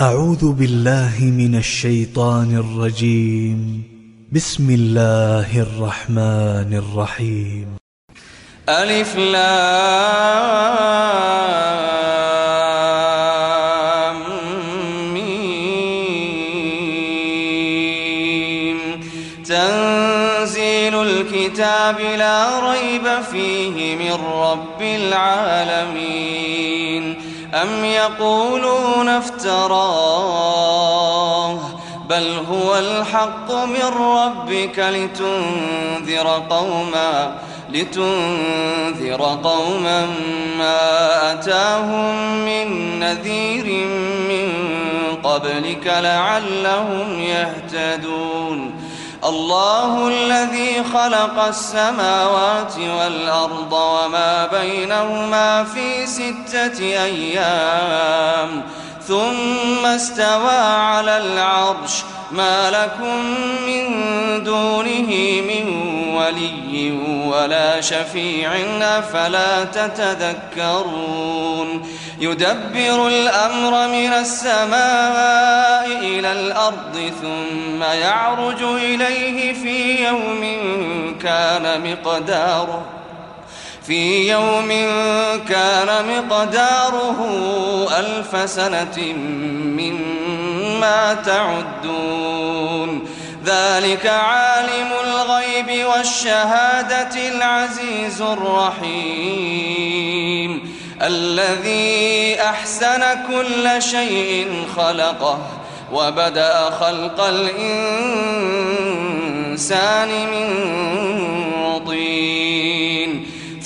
أعوذ بالله من الشيطان الرجيم. بسم الله الرحمن الرحيم. ألف لام. ميم. تنزيل الكتاب لا ريب فيه من رب العالمين. أم يقولون افتراه بل هو الحق من ربك لتنذر قوما لتنذر قوما ما أتاهم من نذير من قبلك لعلهم يهتدون. الله الذي خلق السماوات والأرض وما بينهما في ستة أيام. ثم استوى على العرش. ما لكم من دونه من ولي ولا شفيع فلا تتذكرون. يدبر الأمر من السماء إلى الأرض ثم يعرج إليه في يوم كان مقداره. في يوم كان مقداره ألف سنة مما تعدون. ذلك عالم الغيب والشهادة العزيز الرحيم. الذي أحسن كل شيء خلقه وبدأ خلق الإنسان من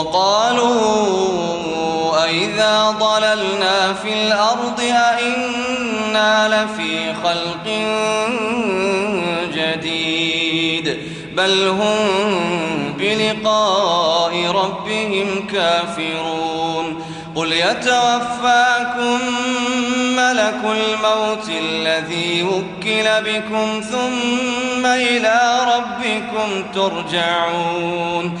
وقالوا أئذا ضللنا في الأرض أئنا لفي خلق جديد بل هم بلقاء ربهم كافرون قل يتوفاكم ملك الموت الذي وكل بكم ثم إلى ربكم ترجعون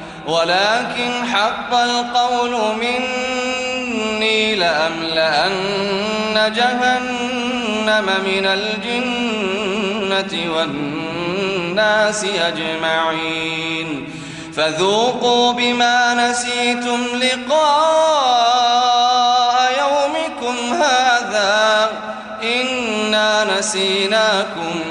ولكن حق القول مني لأملأن جهنم من الجنة والناس أجمعين. فذوقوا بما نسيتم لقاء يومكم هذا. إنا نسيناكم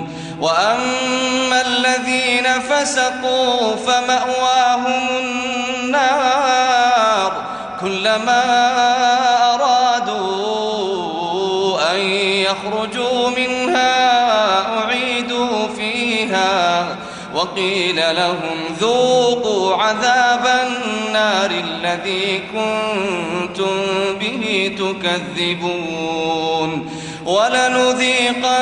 وأما الذين فسقوا فمأواهم النار كلما أرادوا أن يخرجوا منها أعيدوا فيها وقيل لهم ذوقوا عذاب النار الذي كنتم به تكذبون ولنذيقنهم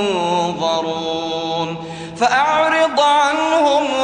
فأعرض عنهم